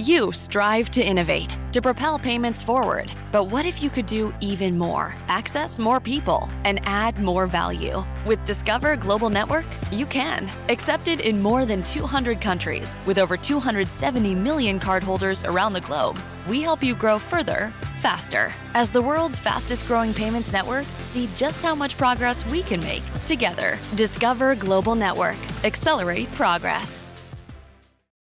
You strive to innovate, to propel payments forward. But what if you could do even more? Access more people and add more value. With Discover Global Network, you can. Accepted in more than 200 countries, with over 270 million cardholders around the globe, we help you grow further, faster. As the world's fastest growing payments network, see just how much progress we can make together. Discover Global Network. Accelerate progress.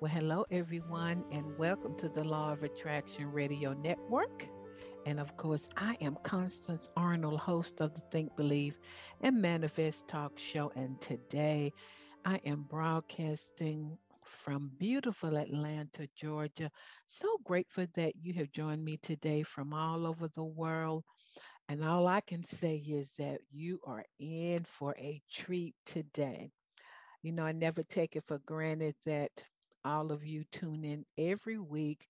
Well, hello, everyone, and welcome to the Law of Attraction Radio Network. And of course, I am Constance Arnold, host of the Think, Believe, and Manifest Talk Show. And today I am broadcasting from beautiful Atlanta, Georgia. So grateful that you have joined me today from all over the world. And all I can say is that you are in for a treat today. You know, I never take it for granted that all of you tune in every week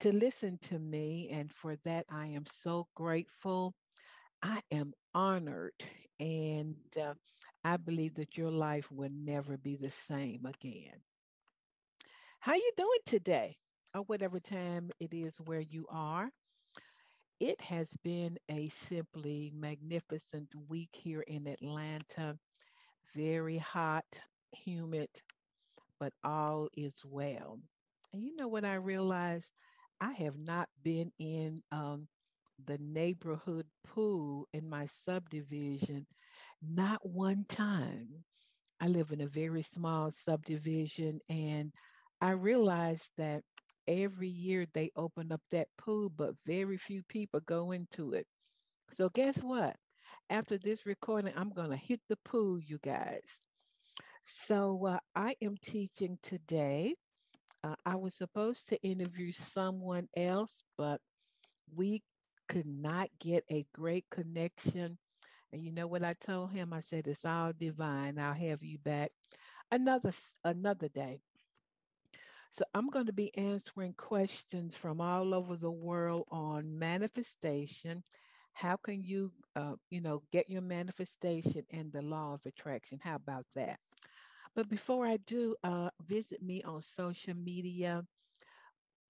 to listen to me. And for that, I am so grateful. I am honored. And uh, I believe that your life will never be the same again. How you doing today? Or whatever time it is where you are. It has been a simply magnificent week here in Atlanta. Very hot, humid, but all is well. And you know what I realized? I have not been in um, the neighborhood pool in my subdivision, not one time. I live in a very small subdivision, and I realized that every year they open up that pool, but very few people go into it. So, guess what? After this recording, I'm going to hit the pool, you guys. So uh, I am teaching today. Uh, I was supposed to interview someone else, but we could not get a great connection. And you know what I told him? I said, "It's all divine. I'll have you back another another day." So I'm going to be answering questions from all over the world on manifestation. How can you, uh, you know, get your manifestation and the law of attraction? How about that? But before I do, uh, visit me on social media.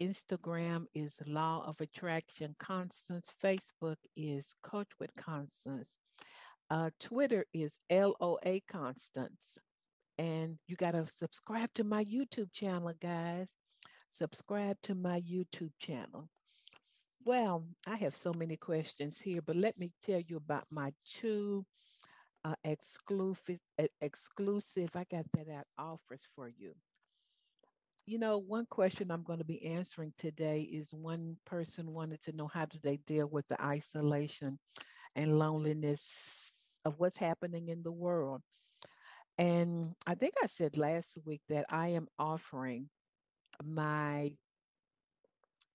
Instagram is Law of Attraction Constance. Facebook is Coach with Constance. Uh, Twitter is LOA Constance. And you got to subscribe to my YouTube channel, guys. Subscribe to my YouTube channel. Well, I have so many questions here, but let me tell you about my two uh, exclusive, exclusive, I got that out offers for you. You know, one question I'm going to be answering today is one person wanted to know how do they deal with the isolation and loneliness of what's happening in the world. And I think I said last week that I am offering my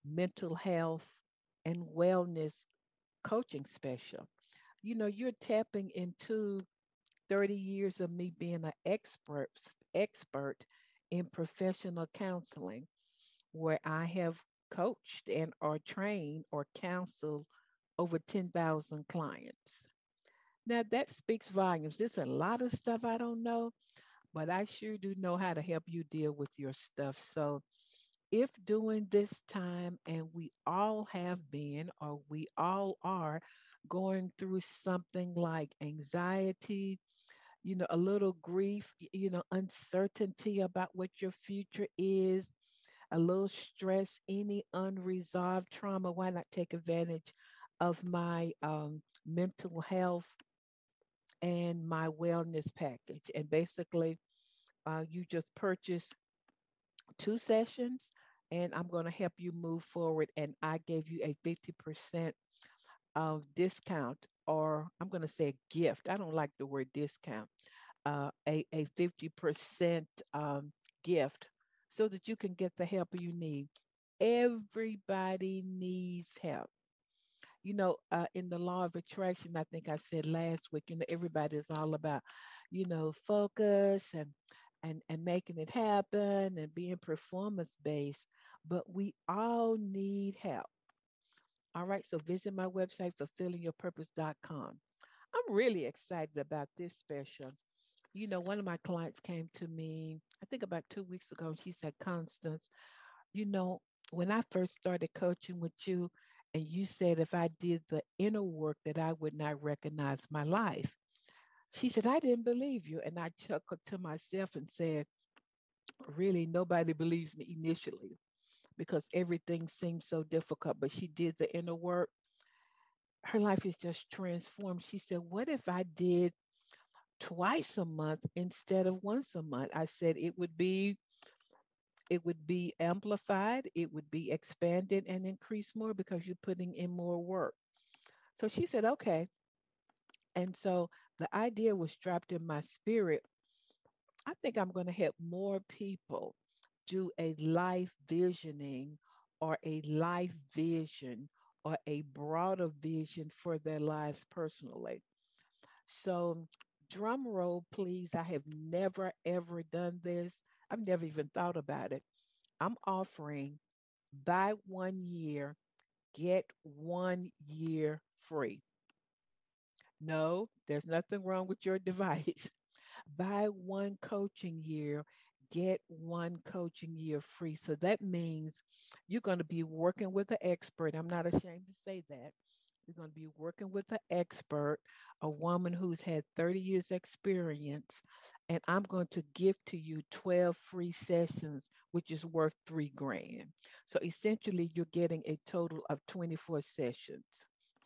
mental health and wellness coaching special you know, you're tapping into 30 years of me being an expert expert in professional counseling where I have coached and or trained or counseled over 10,000 clients. Now that speaks volumes. There's a lot of stuff I don't know, but I sure do know how to help you deal with your stuff. So if during this time, and we all have been, or we all are going through something like anxiety, you know, a little grief, you know, uncertainty about what your future is, a little stress, any unresolved trauma, why not take advantage of my um, mental health and my wellness package? And basically, uh, you just purchase two sessions and I'm going to help you move forward. And I gave you a 50% of discount, or I'm going to say a gift. I don't like the word discount. Uh, a a 50% um, gift so that you can get the help you need. everybody needs help. You know, uh, in the law of attraction, I think I said last week, you know, everybody is all about, you know, focus and and and making it happen and being performance based, but we all need help. All right, so visit my website, fulfillingyourpurpose.com. I'm really excited about this special. You know, one of my clients came to me, I think about two weeks ago, and she said, Constance, you know, when I first started coaching with you, and you said if I did the inner work that I would not recognize my life. She said, I didn't believe you. And I chuckled to myself and said, Really, nobody believes me initially because everything seemed so difficult. But she did the inner work. Her life is just transformed. She said, What if I did twice a month instead of once a month? I said, It would be it would be amplified, it would be expanded and increased more because you're putting in more work. So she said, okay. And so the idea was dropped in my spirit. I think I'm going to help more people do a life visioning or a life vision or a broader vision for their lives personally. So, drum roll, please. I have never, ever done this. I've never even thought about it. I'm offering buy one year, get one year free. No, there's nothing wrong with your device. buy one coaching year, get one coaching year free. So that means you're going to be working with an expert. I'm not ashamed to say that. You're going to be working with an expert, a woman who's had 30 years experience, and I'm going to give to you 12 free sessions, which is worth three grand. So essentially, you're getting a total of 24 sessions.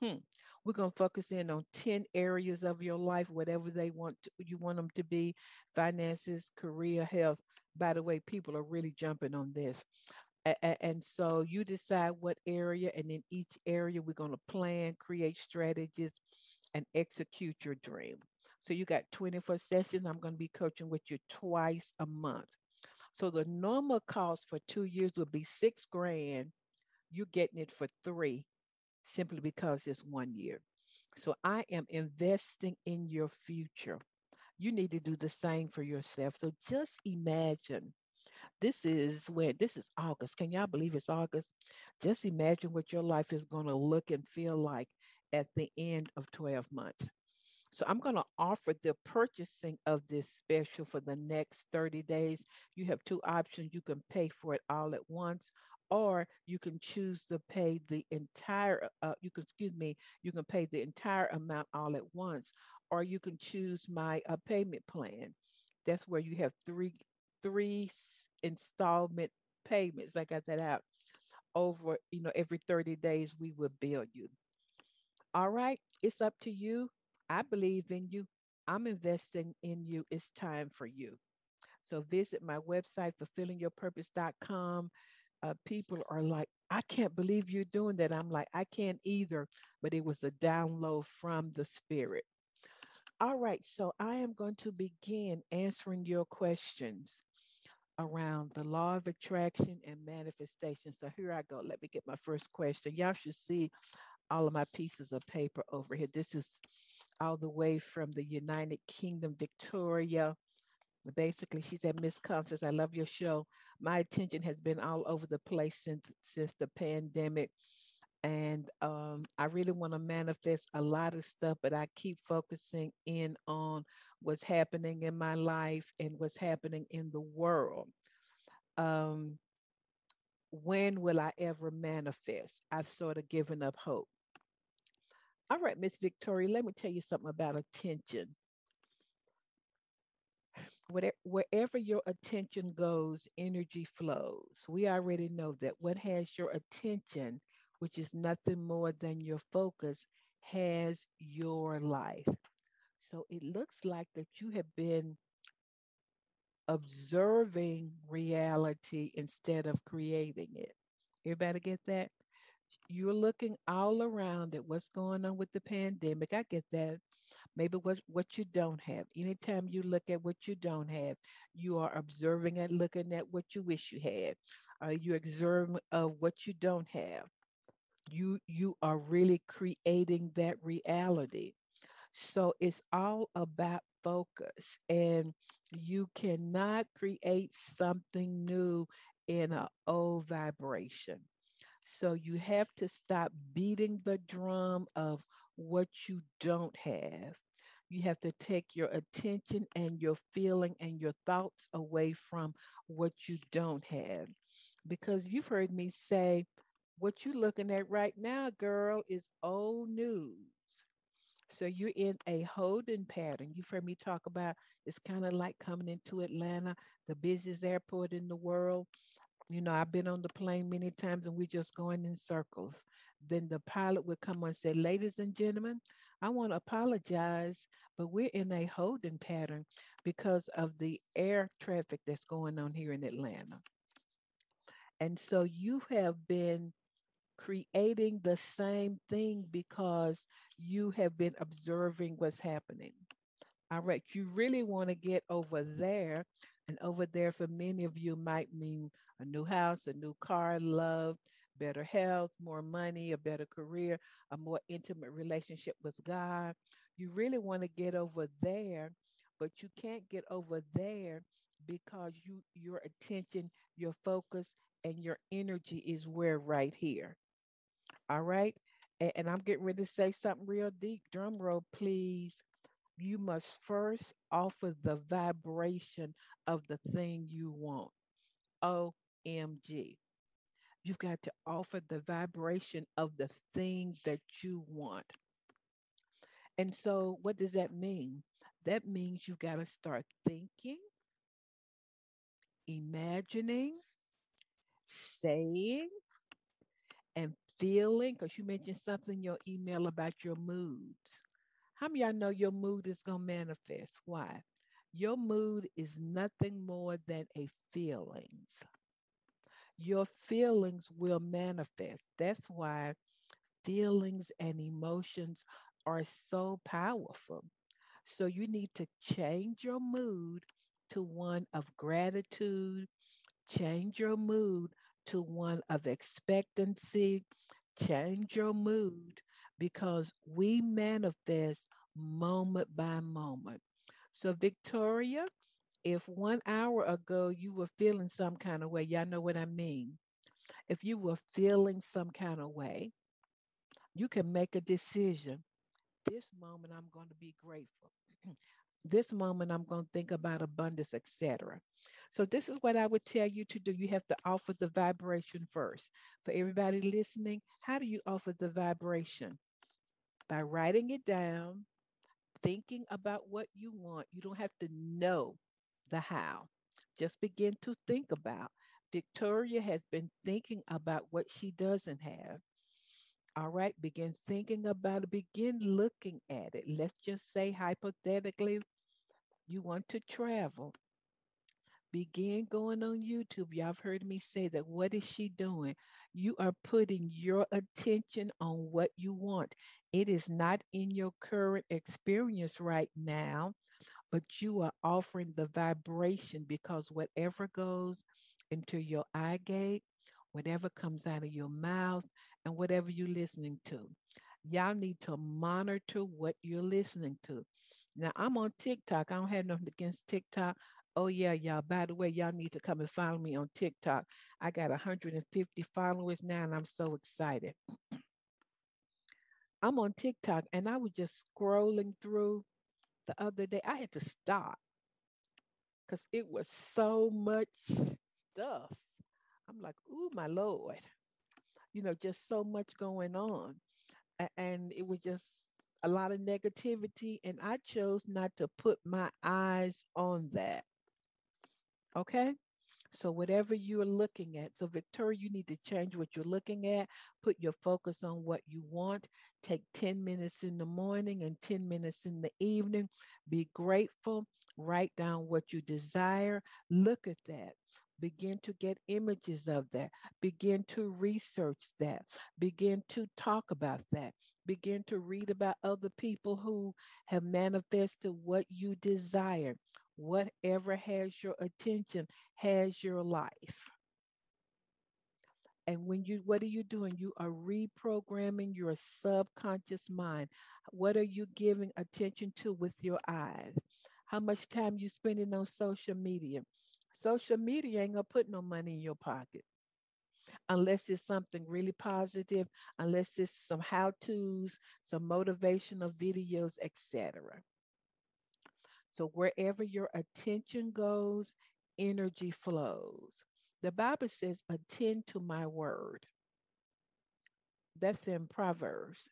Hmm. We're going to focus in on 10 areas of your life, whatever they want to, you want them to be finances, career, health. By the way, people are really jumping on this. And so you decide what area, and in each area, we're going to plan, create strategies, and execute your dream. So you got 24 sessions. I'm going to be coaching with you twice a month. So the normal cost for two years would be six grand. You're getting it for three simply because it's one year. So I am investing in your future. You need to do the same for yourself. So just imagine this is when this is August. Can y'all believe it's August? Just imagine what your life is going to look and feel like at the end of 12 months. So I'm going to offer the purchasing of this special for the next 30 days. You have two options. You can pay for it all at once, or you can choose to pay the entire, uh, you can, excuse me, you can pay the entire amount all at once, or you can choose my uh, payment plan. That's where you have three, three installment payments. I got that out over, you know, every 30 days, we will bill you. All right, it's up to you. I believe in you. I'm investing in you. It's time for you. So visit my website, fulfillingyourpurpose.com. Uh, people are like, I can't believe you're doing that. I'm like, I can't either, but it was a download from the spirit. All right, so I am going to begin answering your questions around the law of attraction and manifestation. So here I go. Let me get my first question. Y'all should see all of my pieces of paper over here. This is all the way from the United Kingdom, Victoria. Basically, she said, Miss Constance, I love your show. My attention has been all over the place since since the pandemic. And um, I really want to manifest a lot of stuff, but I keep focusing in on what's happening in my life and what's happening in the world. Um, when will I ever manifest? I've sort of given up hope. All right, Miss Victoria, let me tell you something about attention. Wherever your attention goes, energy flows. We already know that what has your attention, which is nothing more than your focus, has your life. So it looks like that you have been observing reality instead of creating it. Everybody get that? you're looking all around at what's going on with the pandemic. I get that. Maybe what what you don't have. Anytime you look at what you don't have, you are observing and looking at what you wish you had. uh, you're observant of what you don't have. You you are really creating that reality. So it's all about focus, and you cannot create something new in an old vibration. So you have to stop beating the drum of what you don't have. You have to take your attention and your feeling and your thoughts away from what you don't have. Because you've heard me say, what you're looking at right now, girl, is old news. So you're in a holding pattern. You've heard me talk about it's kind of like coming into Atlanta, the busiest airport in the world. You know, I've been on the plane many times and we're just going in circles. Then the pilot would come on and say, Ladies and gentlemen, I want to apologize, but we're in a holding pattern because of the air traffic that's going on here in Atlanta. And so you have been creating the same thing because you have been observing what's happening. All right, you really want to get over there. And over there, for many of you, might mean a new house, a new car, love, better health, more money, a better career, a more intimate relationship with God. You really want to get over there, but you can't get over there because you your attention, your focus, and your energy is where right here. All right. And, and I'm getting ready to say something real deep. Drum roll, please. You must first offer the vibration of the thing you want. OMG. You've got to offer the vibration of the thing that you want. And so, what does that mean? That means you've got to start thinking, imagining, saying, and feeling. Because you mentioned something in your email about your moods. How many y'all know your mood is going to manifest? Why? Your mood is nothing more than a feelings your feelings will manifest. That's why feelings and emotions are so powerful. So you need to change your mood to one of gratitude, change your mood to one of expectancy, change your mood because we manifest moment by moment. So, Victoria, if one hour ago you were feeling some kind of way, y'all know what I mean. If you were feeling some kind of way, you can make a decision. This moment I'm going to be grateful. this moment I'm going to think about abundance, etc. So this is what I would tell you to do. You have to offer the vibration first. For everybody listening, how do you offer the vibration? By writing it down, thinking about what you want. You don't have to know the how. Just begin to think about. Victoria has been thinking about what she doesn't have. All right, begin thinking about it, begin looking at it. Let's just say, hypothetically, you want to travel. Begin going on YouTube. Y'all have heard me say that. What is she doing? You are putting your attention on what you want. It is not in your current experience right now but you are offering the vibration because whatever goes into your eye gate, whatever comes out of your mouth, and whatever you're listening to, y'all need to monitor what you're listening to. Now, I'm on TikTok. I don't have nothing against TikTok. Oh, yeah, y'all. By the way, y'all need to come and follow me on TikTok. I got 150 followers now, and I'm so excited. I'm on TikTok, and I was just scrolling through the other day. I had to stop because it was so much stuff. I'm like, ooh, my Lord. You know, just so much going on. And it was just a lot of negativity. And I chose not to put my eyes on that. Okay. So, whatever you're looking at, so Victoria, you need to change what you're looking at, put your focus on what you want. Take 10 minutes in the morning and 10 minutes in the evening. Be grateful. Write down what you desire. Look at that. Begin to get images of that. Begin to research that. Begin to talk about that. Begin to read about other people who have manifested what you desire whatever has your attention has your life. And when you, what are you doing? You are reprogramming your subconscious mind. What are you giving attention to with your eyes? How much time you spending on social media? Social media ain't gonna put no money in your pocket unless it's something really positive, unless it's some how-tos, some motivational videos, etc. So wherever your attention goes, energy flows. The Bible says, attend to my word. That's in Proverbs.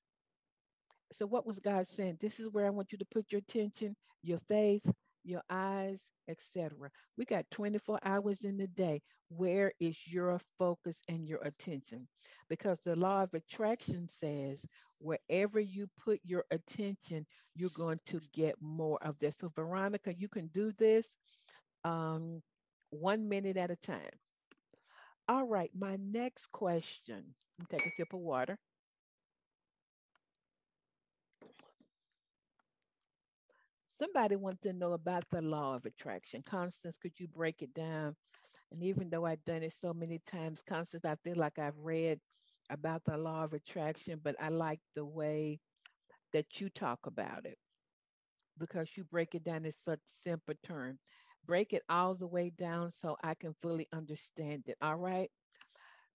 So, what was God saying? This is where I want you to put your attention, your faith, your eyes, etc. We got 24 hours in the day. Where is your focus and your attention? Because the law of attraction says wherever you put your attention, you're going to get more of this. So, Veronica, you can do this um, one minute at a time. All right, my next question. Take a sip of water. Somebody wants to know about the law of attraction. Constance, could you break it down? And even though I've done it so many times, Constance, I feel like I've read about the law of attraction, but I like the way that you talk about it because you break it down in such simple terms. Break it all the way down so I can fully understand it. All right.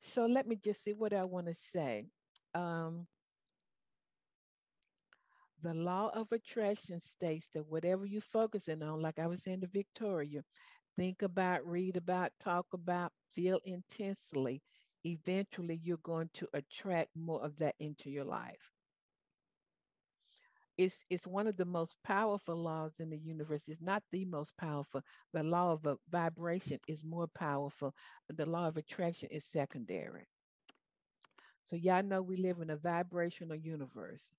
So let me just see what I want to say. Um, the law of attraction states that whatever you're focusing on, like I was saying to Victoria, think about, read about, talk about, feel intensely, eventually you're going to attract more of that into your life. It's, it's one of the most powerful laws in the universe. It's not the most powerful. The law of vibration is more powerful. The law of attraction is secondary. So y'all know we live in a vibrational universe.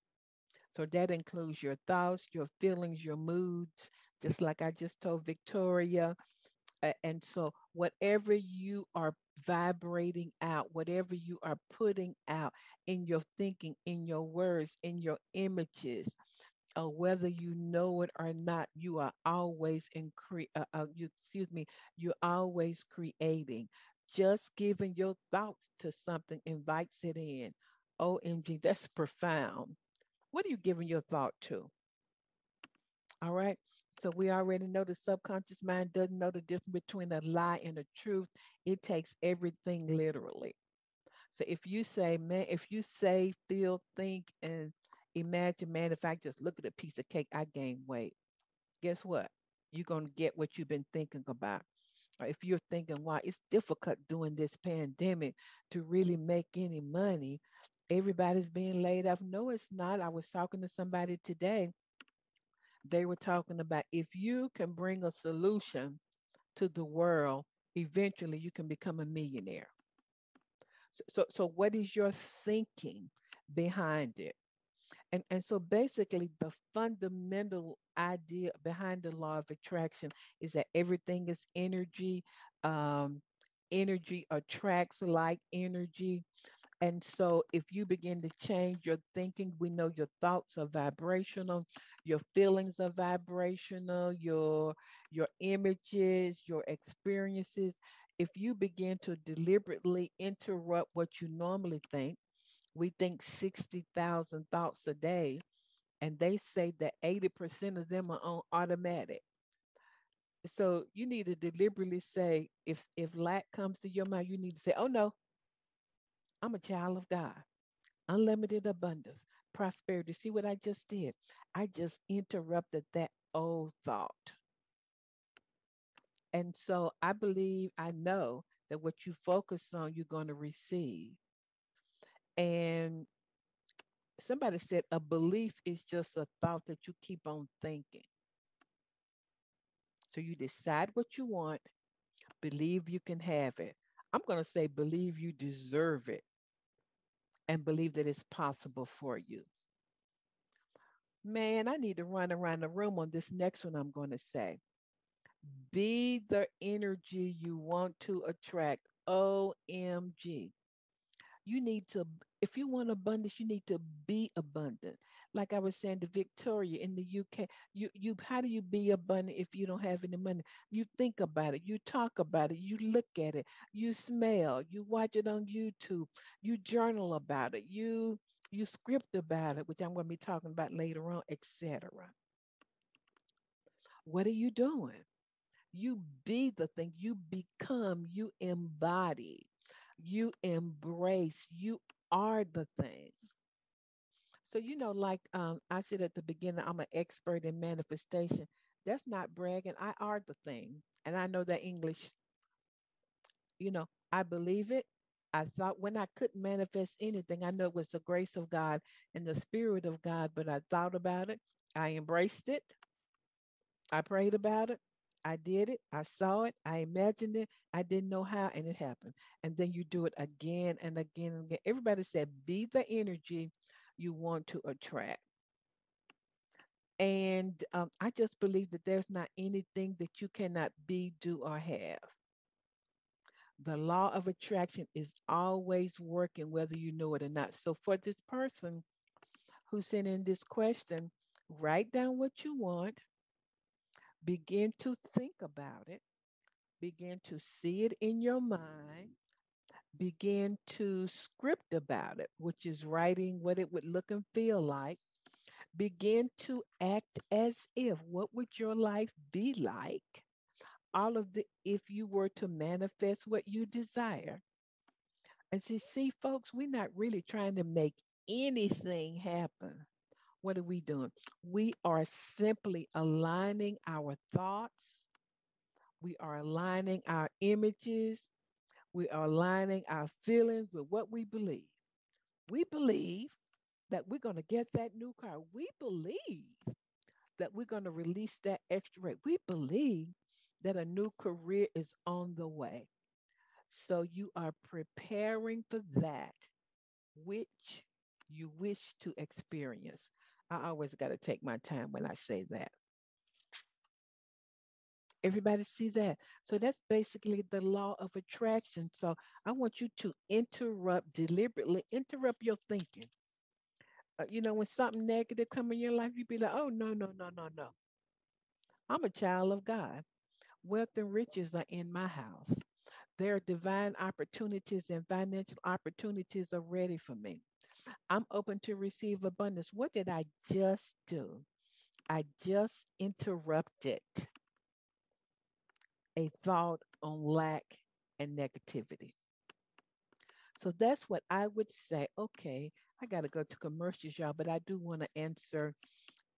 So that includes your thoughts, your feelings, your moods, just like I just told Victoria. and so, whatever you are vibrating out, whatever you are putting out in your thinking, in your words, in your images, uh, whether you know it or not, you are always in cre- uh, uh, you, excuse me, you're always creating. Just giving your thoughts to something invites it in. OMG, that's profound. What are you giving your thought to? All right. So we already know the subconscious mind doesn't know the difference between a lie and a truth. It takes everything literally. So if you say, man, if you say, feel, think, and imagine, man, if I just look at a piece of cake, I gain weight. Guess what? You're going to get what you've been thinking about. Or if you're thinking, why it's difficult during this pandemic to really make any money, everybody's being laid off. No, it's not. I was talking to somebody today. They were talking about if you can bring a solution to the world, eventually you can become a millionaire. So, so, so what is your thinking behind it? And, and so basically, the fundamental idea behind the law of attraction is that everything is energy. Um, energy attracts like energy. And so, if you begin to change your thinking, we know your thoughts are vibrational, your feelings are vibrational, your your images, your experiences. If you begin to deliberately interrupt what you normally think, we think 60,000 thoughts a day, and they say that 80% of them are on automatic. So you need to deliberately say, if if lack comes to your mind, you need to say, "Oh no, I'm a child of God. Unlimited abundance, prosperity. See what I just did? I just interrupted that old thought. And so I believe, I know that what you focus on, you're going to receive. And somebody said a belief is just a thought that you keep on thinking. So you decide what you want, believe you can have it. I'm going to say, believe you deserve it and believe that it's possible for you. Man, I need to run around the room on this next one I'm going to say. Be the energy you want to attract. OMG. You need to, if you want abundance, you need to be abundant. Like I was saying to Victoria in the UK, you you how do you be abundant if you don't have any money? You think about it, you talk about it, you look at it, you smell, you watch it on YouTube, you journal about it, you you script about it, which I'm going to be talking about later on, etc. What are you doing? You be the thing, you become, you embody, you embrace, you are the thing. So, you know, like um, I said at the beginning, I'm an expert in manifestation. That's not bragging. I are the thing. And I know that English, you know, I believe it. I thought when I couldn't manifest anything, I know it was the grace of God and the spirit of God, but I thought about it. I embraced it. I prayed about it. I did it. I saw it. I imagined it. I didn't know how, and it happened. And then you do it again and again and again. Everybody said, be the energy you want to attract. And um, I just believe that there's not anything that you cannot be, do, or have. The law of attraction is always working, whether you know it or not. So, for this person who sent in this question, write down what you want, begin to think about it, begin to see it in your mind, mm-hmm. begin to script about it, which is writing what it would look and feel like. Begin to act as if what would your life be like? All of the if you were to manifest what you desire. And see, see, folks, we're not really trying to make anything happen. What are we doing? We are simply aligning our thoughts. We are aligning our images we are aligning our feelings with what we believe. We believe that we're going to get that new car. We believe that we're going to release that extra rate. We believe that a new career is on the way. So you are preparing for that which you wish to experience. I always got to take my time when I say that. Everybody see that? So that's basically the law of attraction. So I want you to interrupt deliberately, interrupt your thinking. Uh, you know, when something negative come in your life, you be like, oh, no, no, no, no, no. I'm a child of God. Wealth and riches are in my house. There are divine opportunities and financial opportunities are ready for me. I'm open to receive abundance. What did I just do? I just interrupted a thought on lack and negativity. So that's what I would say. Okay, I got to go to commercials, y'all, but I do want to answer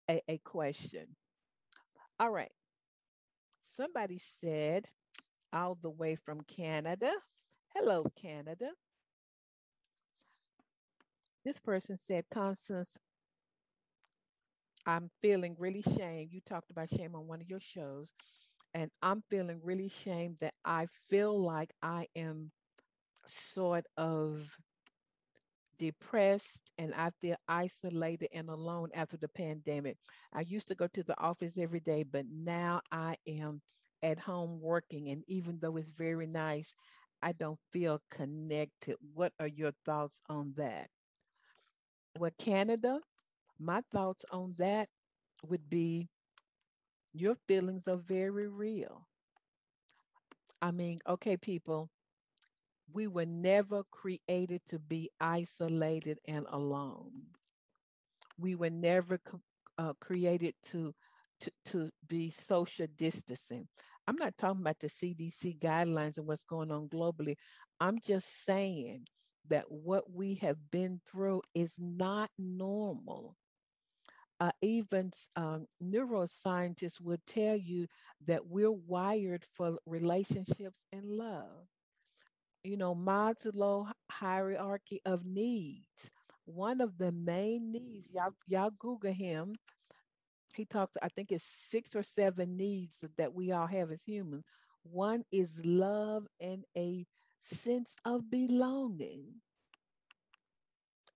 a, a question. All right. Somebody said, all the way from Canada. Hello, Canada. This person said, Constance, I'm feeling really shame. You talked about shame on one of your shows and I'm feeling really shame that I feel like I am sort of depressed and I feel isolated and alone after the pandemic. I used to go to the office every day, but now I am at home working. And even though it's very nice, I don't feel connected. What are your thoughts on that? Well, Canada, my thoughts on that would be your feelings are very real. I mean, okay, people, we were never created to be isolated and alone. We were never uh, created to, to, to be social distancing. I'm not talking about the CDC guidelines and what's going on globally. I'm just saying that what we have been through is not normal uh, even um, neuroscientists would tell you that we're wired for relationships and love. You know, Maslow hierarchy of needs. One of the main needs, y'all, y'all Google him. He talks, I think it's six or seven needs that we all have as humans. One is love and a sense of belonging.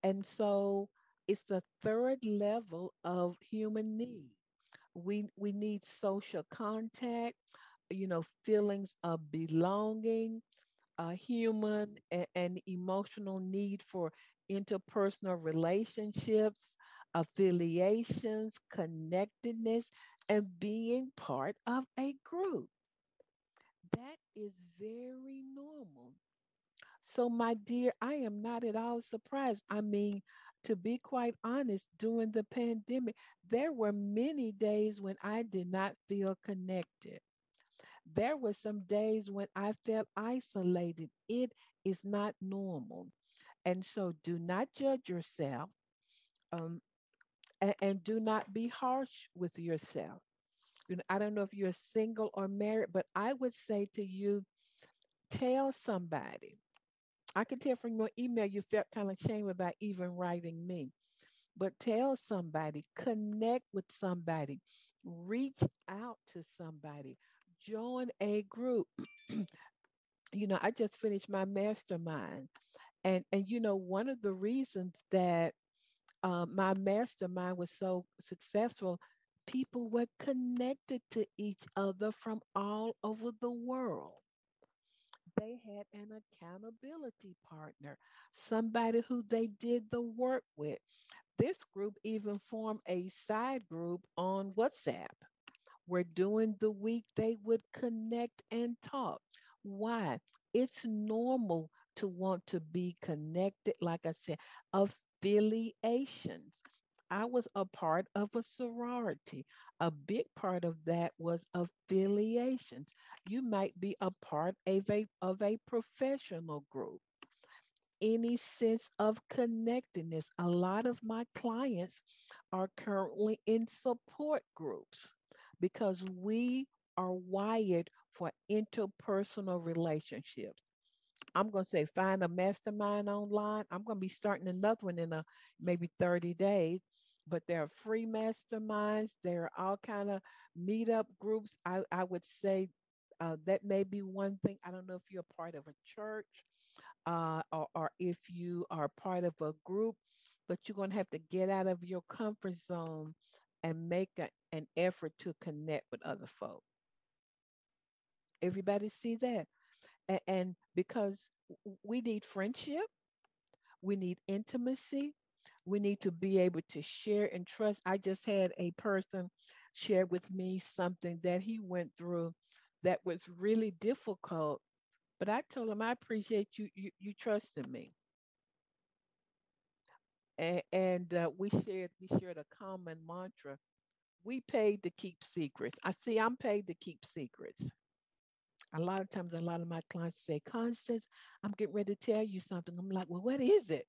And so it's the third level of human need. We we need social contact, you know, feelings of belonging, a human and, and emotional need for interpersonal relationships, affiliations, connectedness, and being part of a group. Is very normal. So, my dear, I am not at all surprised. I mean, to be quite honest, during the pandemic, there were many days when I did not feel connected. There were some days when I felt isolated. It is not normal. And so do not judge yourself um, and, and do not be harsh with yourself. I don't know if you're single or married, but I would say to you, tell somebody. I can tell from your email you felt kind of shame about even writing me, but tell somebody, connect with somebody, reach out to somebody, join a group. you know, I just finished my mastermind. And, and you know, one of the reasons that uh, my mastermind was so successful, people were connected to each other from all over the world. They had an accountability partner, somebody who they did the work with. This group even formed a side group on WhatsApp where during the week they would connect and talk. Why? It's normal to want to be connected, like I said, affiliations. I was a part of a sorority. A big part of that was affiliations. You might be a part of a, of a professional group. Any sense of connectedness. A lot of my clients are currently in support groups because we are wired for interpersonal relationships. I'm going to say find a mastermind online. I'm going to be starting another one in a maybe 30 days. But there are free masterminds. There are all kind of meetup groups. I, I would say uh, that may be one thing. I don't know if you're part of a church uh, or, or if you are part of a group, but you're going to have to get out of your comfort zone and make a, an effort to connect with other folks. Everybody see that? And, and because we need friendship, we need intimacy, we need to be able to share and trust. I just had a person share with me something that he went through that was really difficult. But I told him I appreciate you you, you trusting me. And, and uh, we shared we shared a common mantra. We paid to keep secrets. I see I'm paid to keep secrets. A lot of times, a lot of my clients say, Constance, I'm getting ready to tell you something. I'm like, well, what is it?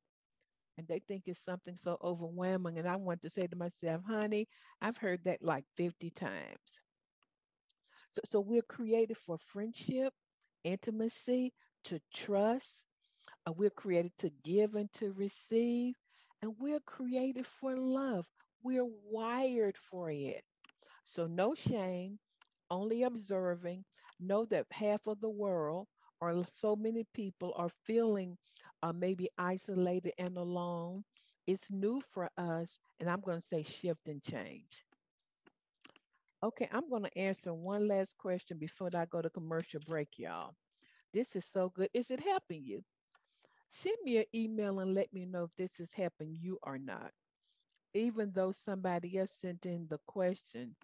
And they think it's something so overwhelming. And I want to say to myself, honey, I've heard that like 50 times. So, so we're created for friendship, intimacy, to trust. Uh, we're created to give and to receive. And we're created for love. We're wired for it. So, no shame, only observing. Know that half of the world, or so many people, are feeling uh, maybe isolated and alone. It's new for us, and I'm going to say shift and change. Okay, I'm going to answer one last question before I go to commercial break, y'all. This is so good. Is it helping you? Send me an email and let me know if this is helping you or not. Even though somebody else sent in the question,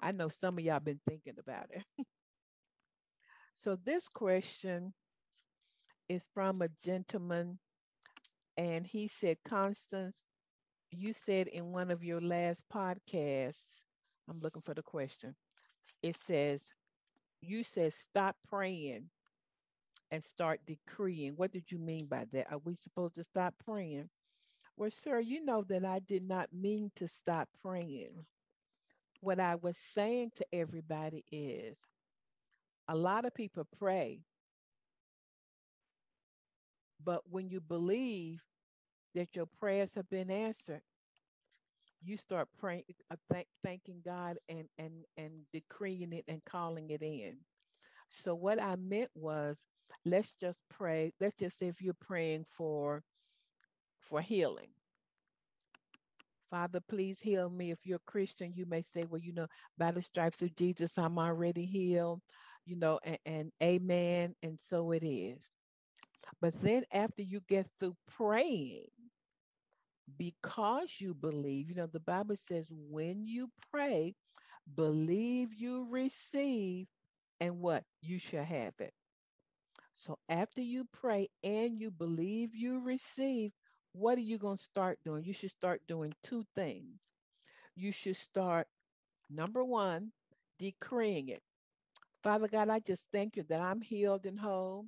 I know some of y'all been thinking about it. so this question is from a gentleman, and he said, Constance, you said in one of your last podcasts, I'm looking for the question. It says, you said stop praying and start decreeing. What did you mean by that? Are we supposed to stop praying? Well, sir, you know that I did not mean to stop praying. What I was saying to everybody is a lot of people pray but when you believe that your prayers have been answered, you start praying, uh, th- thanking God and and and decreeing it and calling it in. So what I meant was, let's just pray. Let's just say if you're praying for for healing. Father, please heal me. If you're a Christian, you may say, well, you know, by the stripes of Jesus, I'm already healed. you know, and, and amen. And so it is. But then after you get through praying, because you believe, you know, the Bible says when you pray, believe you receive, and what? You shall have it. So after you pray and you believe you receive, what are you going to start doing? You should start doing two things. You should start, number one, decreeing it. Father God, I just thank you that I'm healed and whole.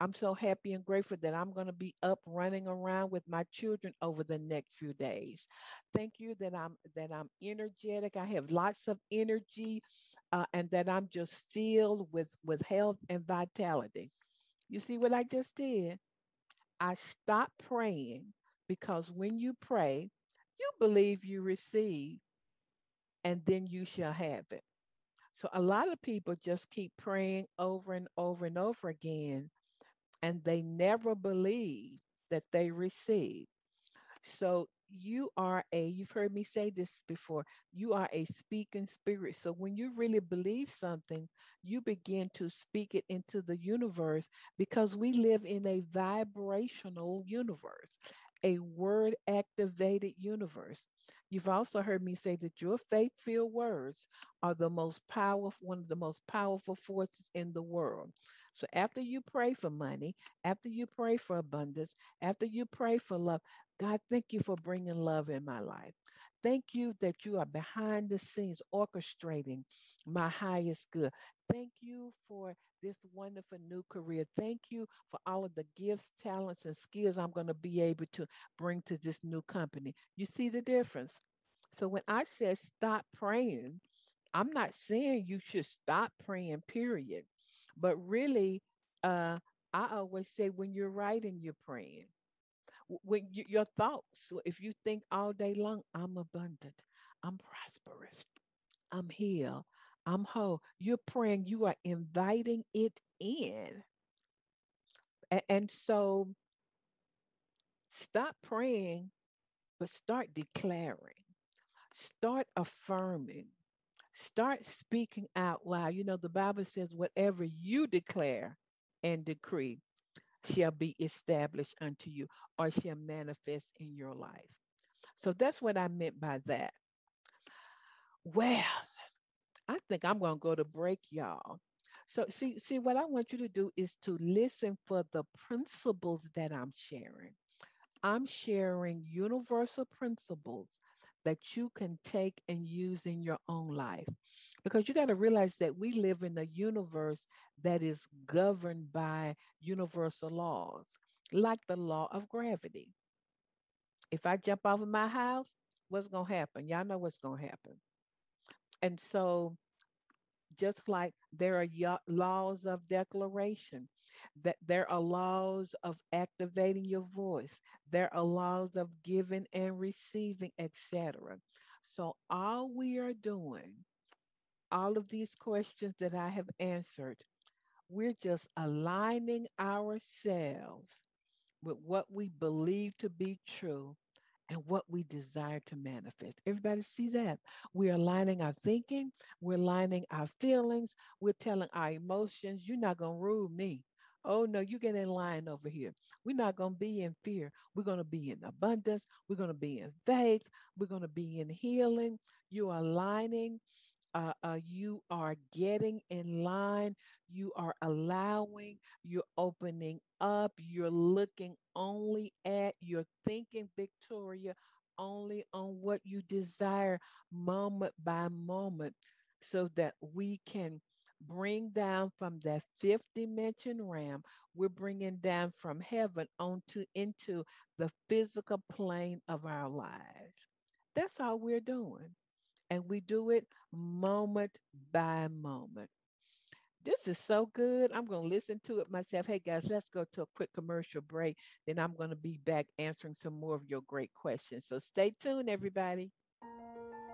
I'm so happy and grateful that I'm going to be up running around with my children over the next few days. Thank you that I'm that I'm energetic. I have lots of energy, uh, and that I'm just filled with with health and vitality. You see what I just did? I stopped praying because when you pray, you believe you receive, and then you shall have it. So a lot of people just keep praying over and over and over again and they never believe that they receive. So you are a, you've heard me say this before, you are a speaking spirit. So when you really believe something, you begin to speak it into the universe because we live in a vibrational universe, a word activated universe. You've also heard me say that your faith filled words are the most powerful, one of the most powerful forces in the world. So after you pray for money, after you pray for abundance, after you pray for love, God, thank you for bringing love in my life. Thank you that you are behind the scenes orchestrating my highest good. Thank you for this wonderful new career. Thank you for all of the gifts, talents, and skills I'm going to be able to bring to this new company. You see the difference? So when I said stop praying, I'm not saying you should stop praying, period. But really, uh, I always say when you're writing, you're praying. When you, your thoughts, if you think all day long, I'm abundant, I'm prosperous, I'm healed, I'm whole, you're praying, you are inviting it in. And, and so stop praying, but start declaring, start affirming, Start speaking out loud. You know, the Bible says, whatever you declare and decree shall be established unto you or shall manifest in your life. So that's what I meant by that. Well, I think I'm going to go to break, y'all. So see, see, what I want you to do is to listen for the principles that I'm sharing. I'm sharing universal principles that you can take and use in your own life. Because you got to realize that we live in a universe that is governed by universal laws, like the law of gravity. If I jump off of my house, what's going to happen? Y'all know what's going to happen. And so, just like there are laws of declaration, that there are laws of activating your voice there are laws of giving and receiving etc so all we are doing all of these questions that i have answered we're just aligning ourselves with what we believe to be true and what we desire to manifest. Everybody see that? We're aligning our thinking, we're aligning our feelings, we're telling our emotions, you're not going to rule me. Oh, no, you get in line over here. We're not going to be in fear. We're going to be in abundance. We're going to be in faith. We're going to be in healing. You are aligning. Uh, uh, you are getting in line. You are allowing. You're opening up. You're looking only at, you're thinking, Victoria, only on what you desire moment by moment so that we can bring down from that fifth dimension realm we're bringing down from heaven onto into the physical plane of our lives that's all we're doing and we do it moment by moment this is so good. I'm going to listen to it myself. Hey, guys, let's go to a quick commercial break. Then I'm going to be back answering some more of your great questions. So stay tuned, everybody.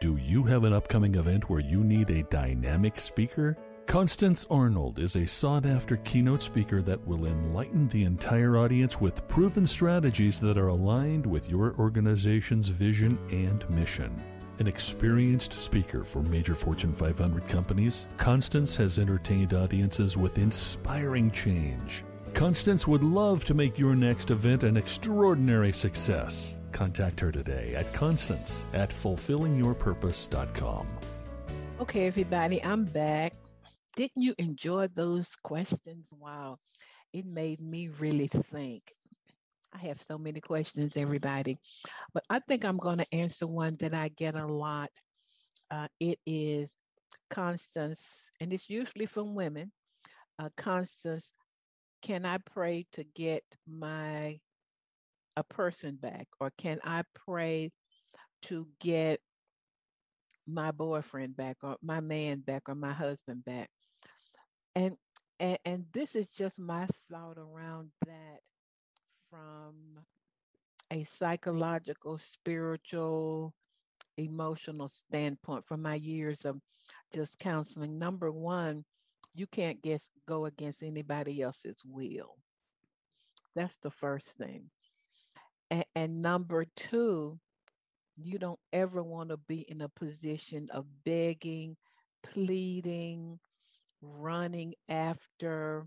Do you have an upcoming event where you need a dynamic speaker? Constance Arnold is a sought after keynote speaker that will enlighten the entire audience with proven strategies that are aligned with your organization's vision and mission. An experienced speaker for major Fortune 500 companies, Constance has entertained audiences with inspiring change. Constance would love to make your next event an extraordinary success. Contact her today at constance at fulfillingyourpurpose.com. Okay, everybody, I'm back. Didn't you enjoy those questions? Wow, it made me really think. I have so many questions, everybody, but I think I'm going to answer one that I get a lot. Uh, it is Constance, and it's usually from women. Uh, Constance, can I pray to get my a person back, or can I pray to get my boyfriend back, or my man back, or my husband back? And and, and this is just my thought around that from a psychological, spiritual, emotional standpoint from my years of just counseling. Number one, you can't guess go against anybody else's will. That's the first thing. And, and number two, you don't ever want to be in a position of begging, pleading, running after,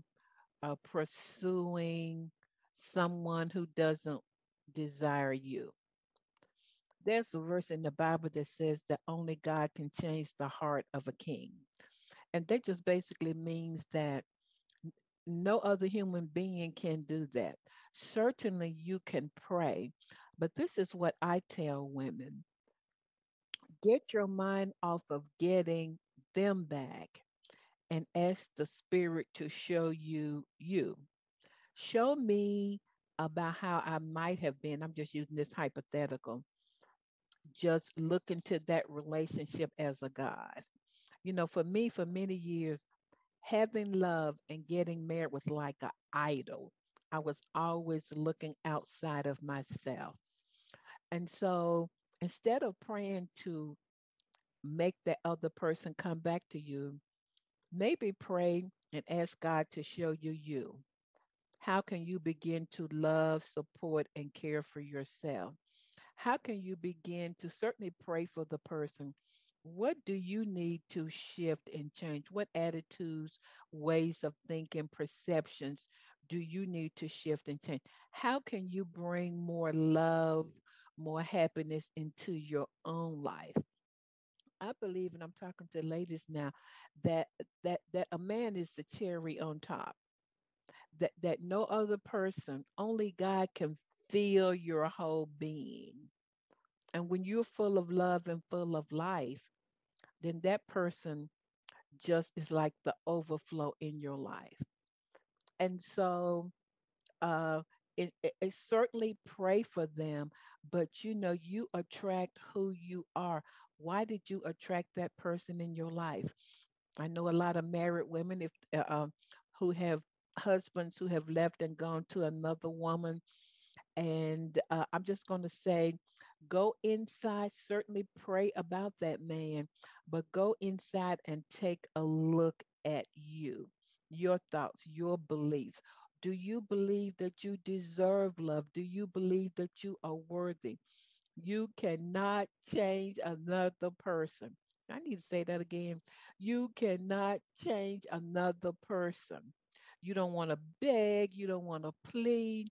uh, pursuing, someone who doesn't desire you. There's a verse in the Bible that says that only God can change the heart of a king. And that just basically means that no other human being can do that. Certainly, you can pray, but this is what I tell women get your mind off of getting them back and ask the Spirit to show you you. Show me about how I might have been. I'm just using this hypothetical. Just look into that relationship as a God. You know, for me, for many years, having love and getting married was like an idol. I was always looking outside of myself. And so instead of praying to make the other person come back to you, maybe pray and ask God to show you you how can you begin to love, support, and care for yourself? How can you begin to certainly pray for the person? What do you need to shift and change? What attitudes, ways of thinking, perceptions do you need to shift and change? How can you bring more love, more happiness into your own life? I believe, and I'm talking to ladies now, that that that a man is the cherry on top that that no other person, only God can fill your whole being. And when you're full of love and full of life, then that person just is like the overflow in your life. And so uh it, it, it, certainly pray for them, but you know, you attract who you are. Why did you attract that person in your life? I know a lot of married women if uh, um, who have husbands who have left and gone to another woman. And uh, I'm just going to say, go inside, certainly pray about that man, but go inside and take a look at you, your thoughts, your beliefs. Do you believe that you deserve love? Do you believe that you are worthy? You cannot change another person. I need to say that again. You cannot change another person. You don't want to beg. You don't want to plead.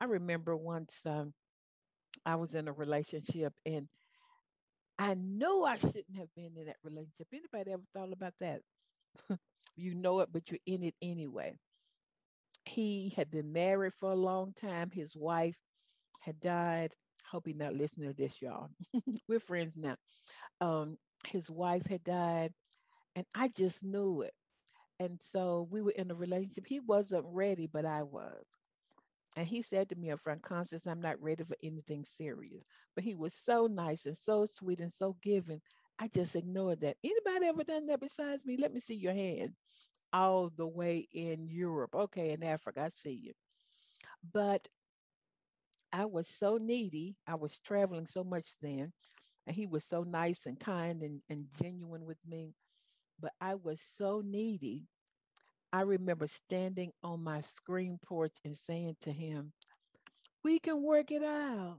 I remember once um, I was in a relationship and I know I shouldn't have been in that relationship. Anybody ever thought about that? you know it, but you're in it anyway. He had been married for a long time. His wife had died. Hope he's not listening to this, y'all. We're friends now. Um, his wife had died, and I just knew it. And so we were in a relationship. He wasn't ready, but I was. And he said to me up front, Constance, I'm not ready for anything serious. But he was so nice and so sweet and so giving. I just ignored that. Anybody ever done that besides me? Let me see your hand. all the way in Europe. Okay, in Africa, I see you. But I was so needy. I was traveling so much then, and he was so nice and kind and, and genuine with me. But I was so needy. I remember standing on my screen porch and saying to him, We can work it out.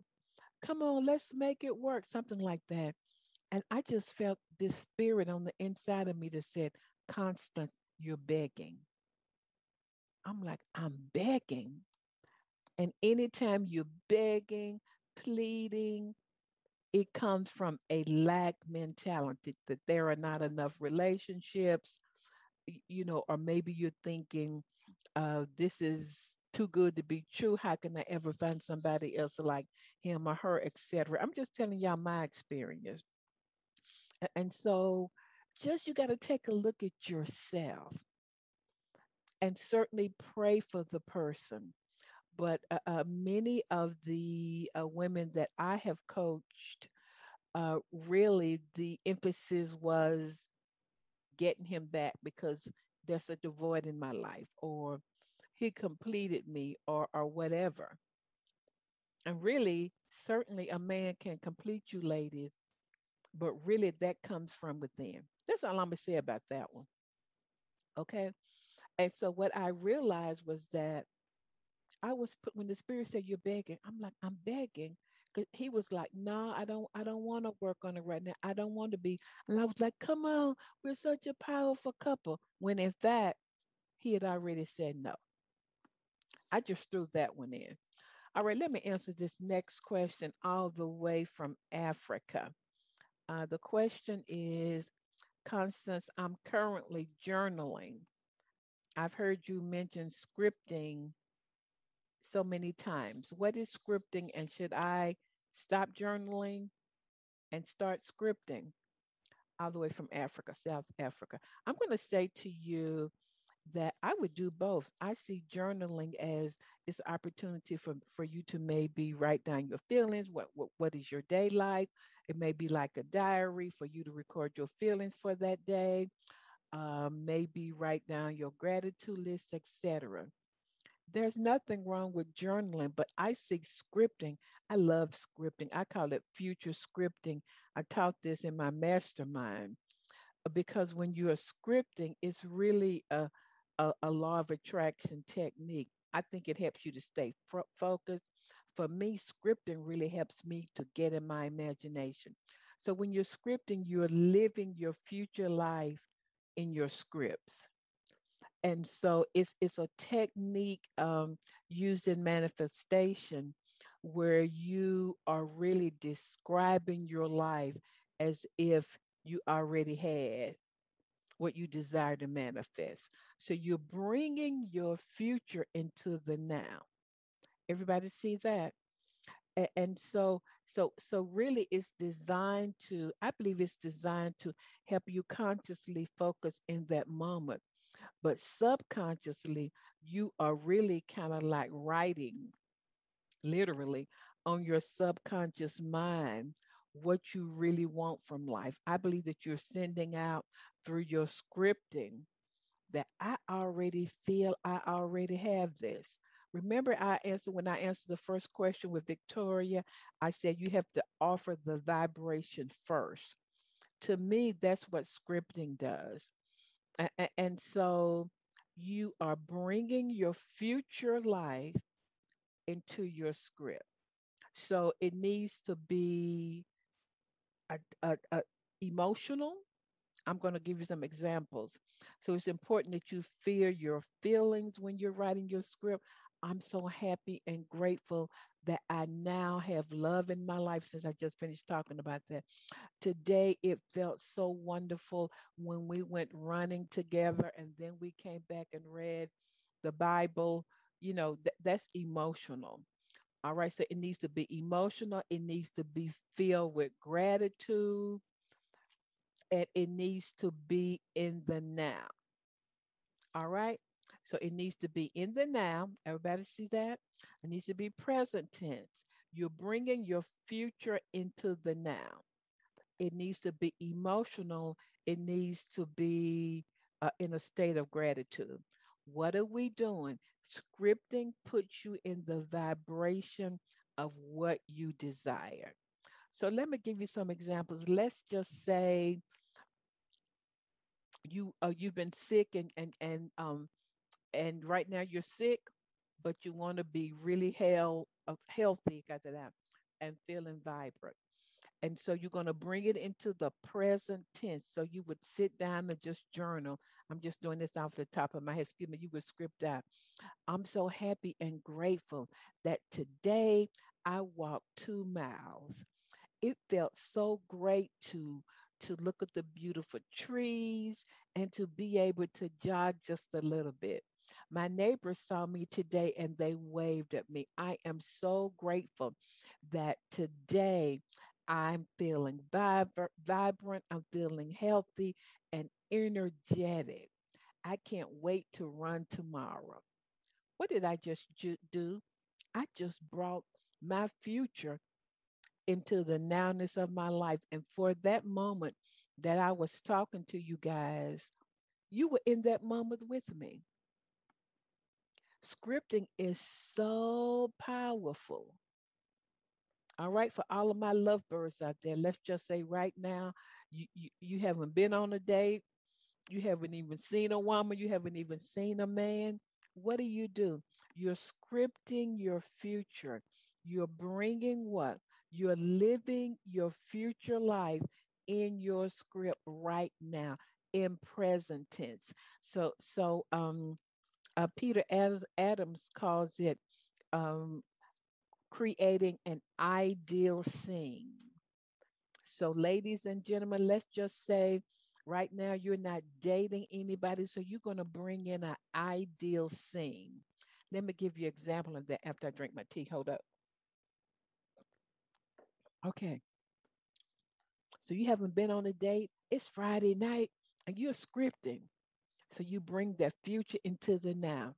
Come on, let's make it work. Something like that. And I just felt this spirit on the inside of me that said, Constance, you're begging. I'm like, I'm begging. And anytime you're begging, pleading, it comes from a lack mentality that there are not enough relationships, you know, or maybe you're thinking, uh, this is too good to be true. How can I ever find somebody else like him or her, etc. I'm just telling y'all my experience. And so just you got to take a look at yourself and certainly pray for the person. But uh, uh, many of the uh, women that I have coached, uh, really the emphasis was getting him back because there's a void in my life, or he completed me, or or whatever. And really, certainly, a man can complete you, ladies, but really that comes from within. That's all I'm gonna say about that one. Okay. And so what I realized was that I was put when the spirit said you're begging, I'm like, I'm begging. He was like, no, nah, I don't, I don't want to work on it right now. I don't want to be. And I was like, come on, we're such a powerful couple. When in fact, he had already said no. I just threw that one in. All right, let me answer this next question all the way from Africa. Uh, the question is Constance, I'm currently journaling. I've heard you mention scripting so many times. What is scripting, and should I stop journaling and start scripting? All the way from Africa, South Africa. I'm going to say to you that I would do both. I see journaling as this opportunity for, for you to maybe write down your feelings. What, what what is your day like? It may be like a diary for you to record your feelings for that day. Uh, maybe write down your gratitude list, etc. There's nothing wrong with journaling, but I see scripting. I love scripting. I call it future scripting. I taught this in my mastermind uh, because when you're scripting, it's really a, a, a law of attraction technique. I think it helps you to stay focused for me, scripting really helps me to get in my imagination. So when you're scripting, you're living your future life in your scripts. And so it's it's a technique um, used in manifestation where you are really describing your life as if you already had what you desire to manifest. So you're bringing your future into the now. Everybody see that? and so so so really it's designed to i believe it's designed to help you consciously focus in that moment but subconsciously you are really kind of like writing literally on your subconscious mind what you really want from life i believe that you're sending out through your scripting that i already feel i already have this Remember, I answered when I answered the first question with Victoria, I said you have to offer the vibration first. To me, that's what scripting does. And, so you are bringing your future life into your script. So it needs to be a, a, a emotional. I'm going to give you some examples. So it's important that you feel your feelings when you're writing your script. I'm so happy and grateful that I now have love in my life since I just finished talking about that. Today, it felt so wonderful when we went running together and then we came back and read the Bible. You know, th- that's emotional. All right. So it needs to be emotional, it needs to be filled with gratitude, and it needs to be in the now. All right. So it needs to be in the now. Everybody see that? It needs to be present tense. You're bringing your future into the now. It needs to be emotional. It needs to be uh, in a state of gratitude. What are we doing? Scripting puts you in the vibration of what you desire. So let me give you some examples. Let's just say you uh, you've been sick and and and um and right now you're sick, but you want to be really hell, uh, healthy after that and feeling vibrant. And so you're going to bring it into the present tense. So you would sit down and just journal. I'm just doing this off the top of my head. Excuse me, you would script out. I'm so happy and grateful that today I walked two miles. It felt so great to to look at the beautiful trees and to be able to jog just a little bit. My neighbors saw me today and they waved at me. I am so grateful that today I'm feeling vibrant, I'm feeling healthy and energetic. I can't wait to run tomorrow. What did I just ju- do? I just brought my future into the nowness of my life. And for that moment that I was talking to you guys, you were in that moment with me. Scripting is so powerful. All right, for all of my lovebirds out there, let's just say right now, you, you, you haven't been on a date, you haven't even seen a woman, you haven't even seen a man. What do you do? You're scripting your future. You're bringing what? You're living your future life in your script right now in present tense. So, so um, uh, Peter Adams calls it um, creating an ideal scene. So, ladies and gentlemen, let's just say right now you're not dating anybody, so you're going to bring in an ideal scene. Let me give you an example of that after I drink my tea. Hold up. Okay. So you haven't been on a date. It's Friday night and you're scripting. So you bring that future into the now.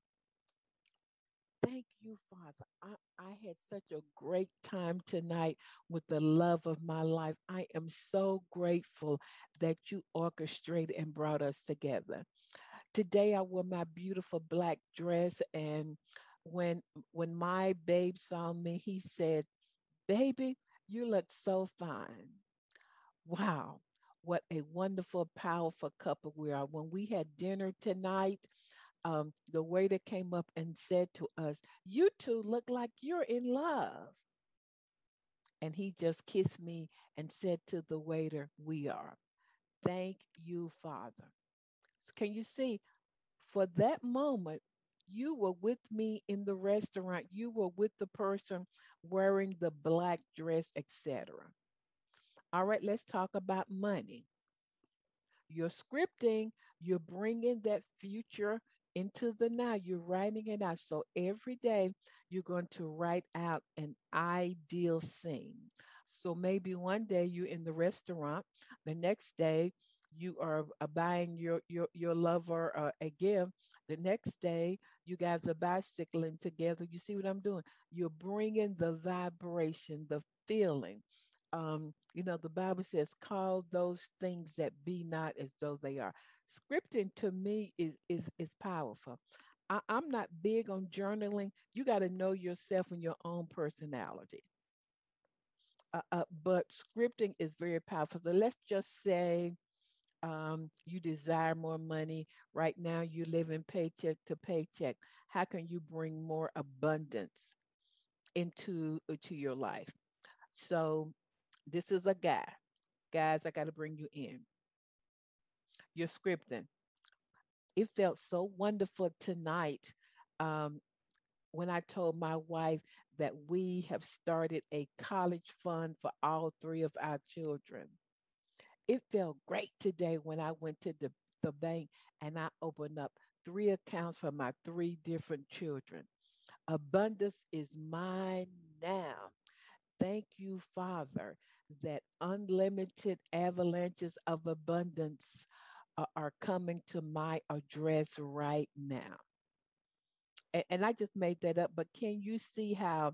Thank you, Father. I, I had such a great time tonight with the love of my life. I am so grateful that you orchestrated and brought us together. Today I wore my beautiful black dress and when when my babe saw me, he said, "Baby, you look so fine. Wow, what a wonderful, powerful couple we are. When we had dinner tonight, um, the waiter came up and said to us, You two look like you're in love. And he just kissed me and said to the waiter, We are. Thank you, Father. So can you see? For that moment, you were with me in the restaurant. You were with the person wearing the black dress, etc. All right, let's talk about money. You're scripting, you're bringing that future into the now. You're writing it out. So every day you're going to write out an ideal scene. So maybe one day you're in the restaurant, the next day you are buying your your your lover uh, a gift. The next day you guys are bicycling together. You see what I'm doing? You're bringing the vibration, the feeling. Um, you know, the Bible says, call those things that be not as though they are. Scripting to me is is is powerful. I, I'm not big on journaling. You got to know yourself and your own personality. Uh, uh, but scripting is very powerful. So let's just say um, you desire more money. Right now, you live in paycheck to paycheck. How can you bring more abundance into uh, to your life? So, this is a guy. Guys, I got to bring you in. You're scripting. It felt so wonderful tonight um, when I told my wife that we have started a college fund for all three of our children it felt great today when I went to the, the bank and I opened up three accounts for my three different children. Abundance is mine now. Thank you, Father, that unlimited avalanches of abundance are, coming to my address right now. And, and I just made that up, but can you see how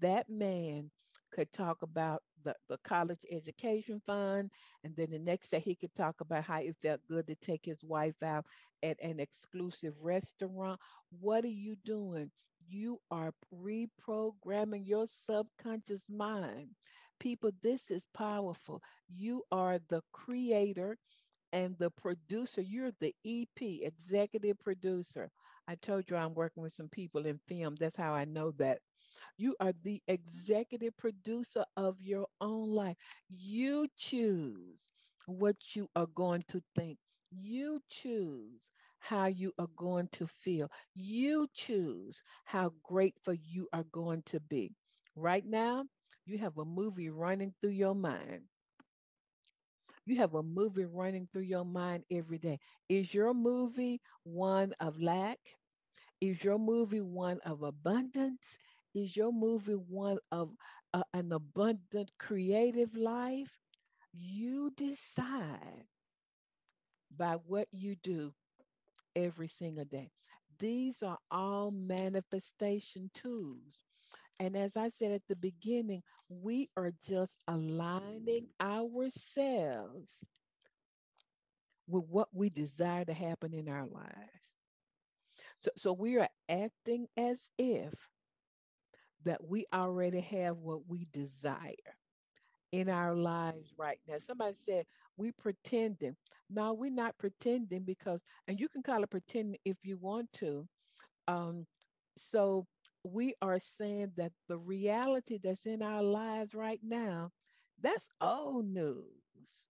that man could talk about the, the college education fund. And then the next day he could talk about how it felt good to take his wife out at an exclusive restaurant. What are you doing? You are reprogramming your subconscious mind. People, this is powerful. You are the creator and the producer. You're the EP, executive producer. I told you I'm working with some people in film. That's how I know that. You are the executive producer of your own life. You choose what you are going to think. You choose how you are going to feel. You choose how grateful you are going to be. Right now, you have a movie running through your mind. You have a movie running through your mind every day. Is your movie one of lack? Is your movie one of abundance? Is your movie one of uh, an abundant creative life? You decide by what you do every single day. These are all manifestation tools. And as I said at the beginning, we are just aligning ourselves with what we desire to happen in our lives. So, so we are acting as if that we already have what we desire in our lives right now. Somebody said we pretending. No, we're not pretending because, and you can call it pretending if you want to. Um, so we are saying that the reality that's in our lives right now, that's old news.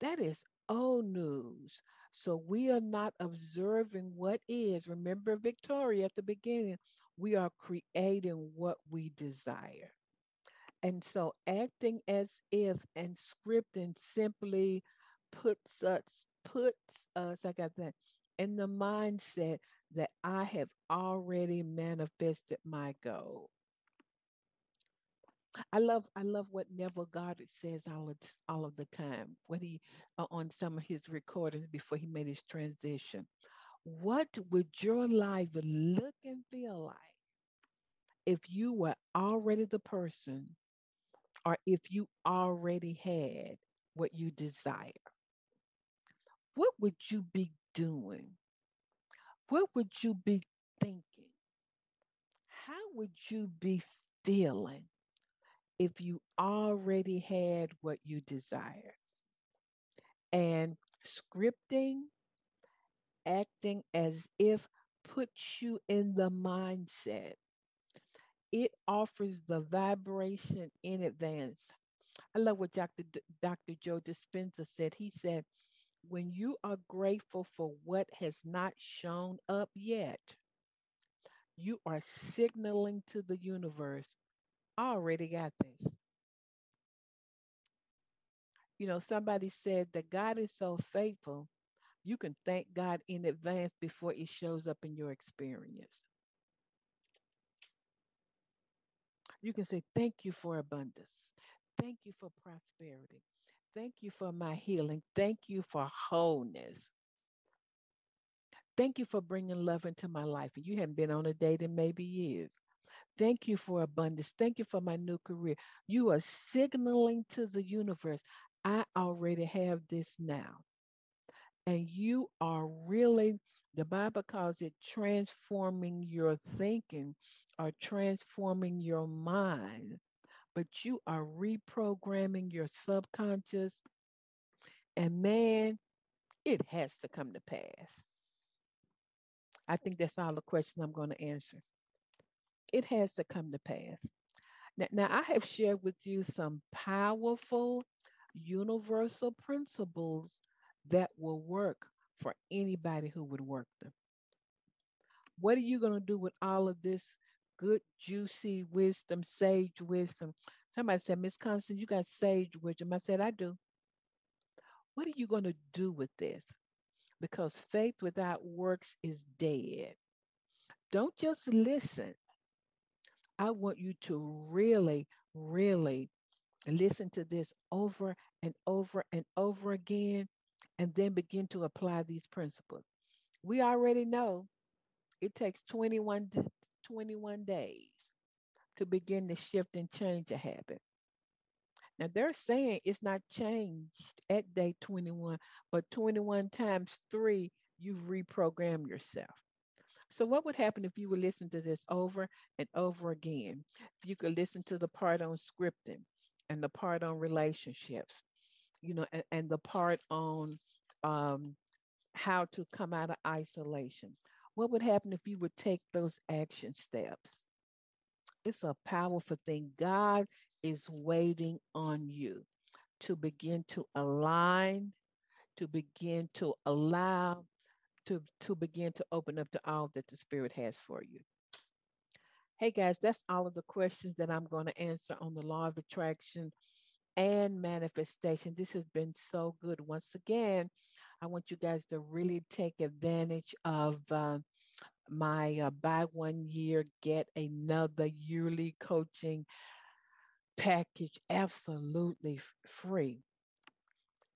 That is old news. So we are not observing what is. Remember Victoria at the beginning, we are creating what we desire. And so acting as if and scripting simply puts us puts us, I got that, in the mindset that I have already manifested my goal. I love I love what Neville Goddard says all of all of the time when he uh, on some of his recordings before he made his transition. What would your life look and feel like if you were already the person or if you already had what you desire? What would you be doing? What would you be thinking? How would you be feeling if you already had what you desire? And scripting, acting as if puts you in the mindset. It offers the vibration in advance. I love what Dr. D- Dr. Joe Dispenza said. He said, when you are grateful for what has not shown up yet, you are signaling to the universe, I already got this. You know, somebody said that God is so faithful, you can thank God in advance before it shows up in your experience. You can say, Thank you for abundance. Thank you for prosperity. Thank you for my healing. Thank you for wholeness. Thank you for bringing love into my life. And you haven't been on a date in maybe years. Thank you for abundance. Thank you for my new career. You are signaling to the universe, I already have this now. And you are really, the Bible calls it transforming your thinking or transforming your mind but you are reprogramming your subconscious. And man, it has to come to pass. I think that's all the question I'm going to answer. It has to come to pass. Now, now, I have shared with you some powerful universal principles that will work for anybody who would work them. What are you going to do with all of this good, juicy wisdom, sage wisdom. Somebody said, Miss Constance, you got sage wisdom. I said, I do. What are you going to do with this? Because faith without works is dead. Don't just listen. I want you to really, really listen to this over and over and over again, and then begin to apply these principles. We already know it takes 21 21 days to begin to shift and change a habit. Now they're saying it's not changed at day 21, but 21 times three, you've reprogrammed yourself. So, what would happen if you would listen to this over and over again? If you could listen to the part on scripting and the part on relationships, you know, and, and the part on um, how to come out of isolation. What would happen if you would take those action steps? It's a powerful thing. God is waiting on you to begin to align, to begin to allow, to, to begin to open up to all that the Spirit has for you. Hey guys, that's all of the questions that I'm going to answer on the law of attraction and manifestation. This has been so good. Once again, I want you guys to really take advantage of uh, my uh, buy one year, get another yearly coaching package absolutely free.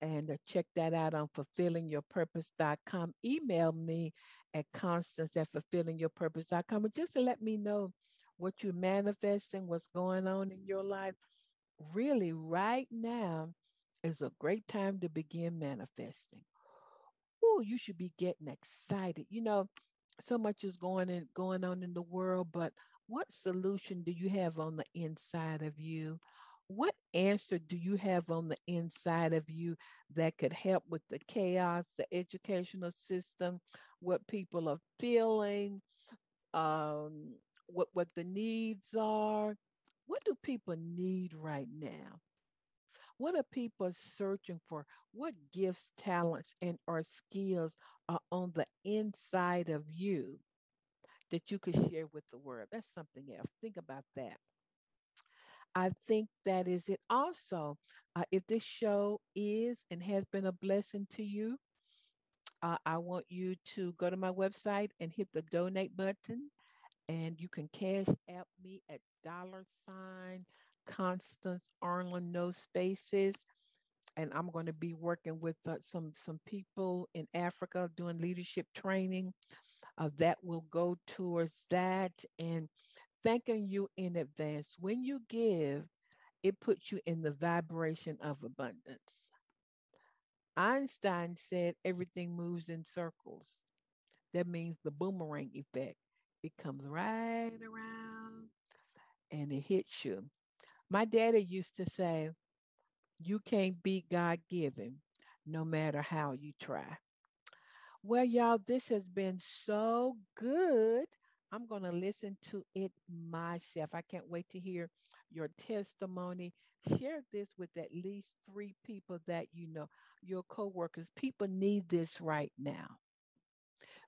And uh, check that out on fulfillingyourpurpose.com. Email me at constance at fulfillingyourpurpose.com just to let me know what you're manifesting, what's going on in your life. Really, right now is a great time to begin manifesting. You should be getting excited. You know, so much is going and going on in the world, but what solution do you have on the inside of you? What answer do you have on the inside of you that could help with the chaos, the educational system, what people are feeling, um, what what the needs are? What do people need right now? What are people searching for? What gifts, talents, and or skills are on the inside of you that you could share with the world. That's something else. Think about that. I think that is it. Also, uh, if this show is and has been a blessing to you, uh, I want you to go to my website and hit the donate button, and you can cash app me at dollar sign Constance Arnold, no spaces. And I'm going to be working with uh, some some people in Africa doing leadership training uh, that will go towards that and thanking you in advance. When you give, it puts you in the vibration of abundance. Einstein said everything moves in circles. That means the boomerang effect. It comes right around and it hits you. My daddy used to say, You can't beat God given no matter how you try. Well, y'all, this has been so good. I'm going to listen to it myself. I can't wait to hear your testimony. Share this with at least three people that you know, your coworkers. People need this right now.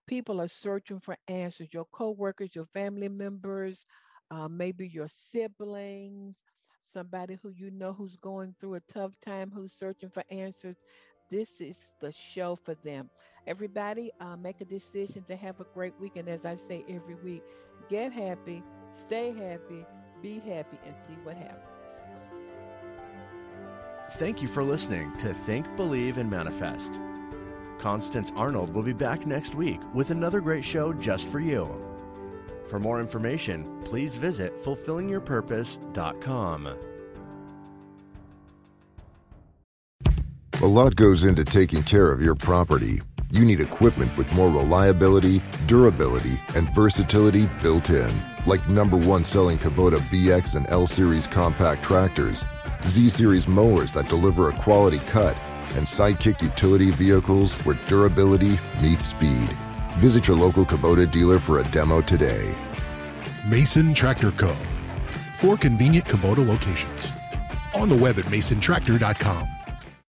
People are searching for answers. Your coworkers, your family members, uh, maybe your siblings, somebody who you know who's going through a tough time, who's searching for answers. This is the show for them. Everybody, uh, make a decision to have a great week. And as I say every week, get happy, stay happy, be happy, and see what happens. Thank you for listening to Think, Believe, and Manifest. Constance Arnold will be back next week with another great show just for you. For more information, please visit fulfillingyourpurpose.com. A lot goes into taking care of your property you need equipment with more reliability, durability, and versatility built in. Like number one selling Kubota BX and L Series compact tractors, Z Series mowers that deliver a quality cut, and Sidekick utility vehicles where durability meets speed. Visit your local Kubota dealer for a demo today. Mason Tractor Co. Four convenient Kubota locations. On the web at masontractor.com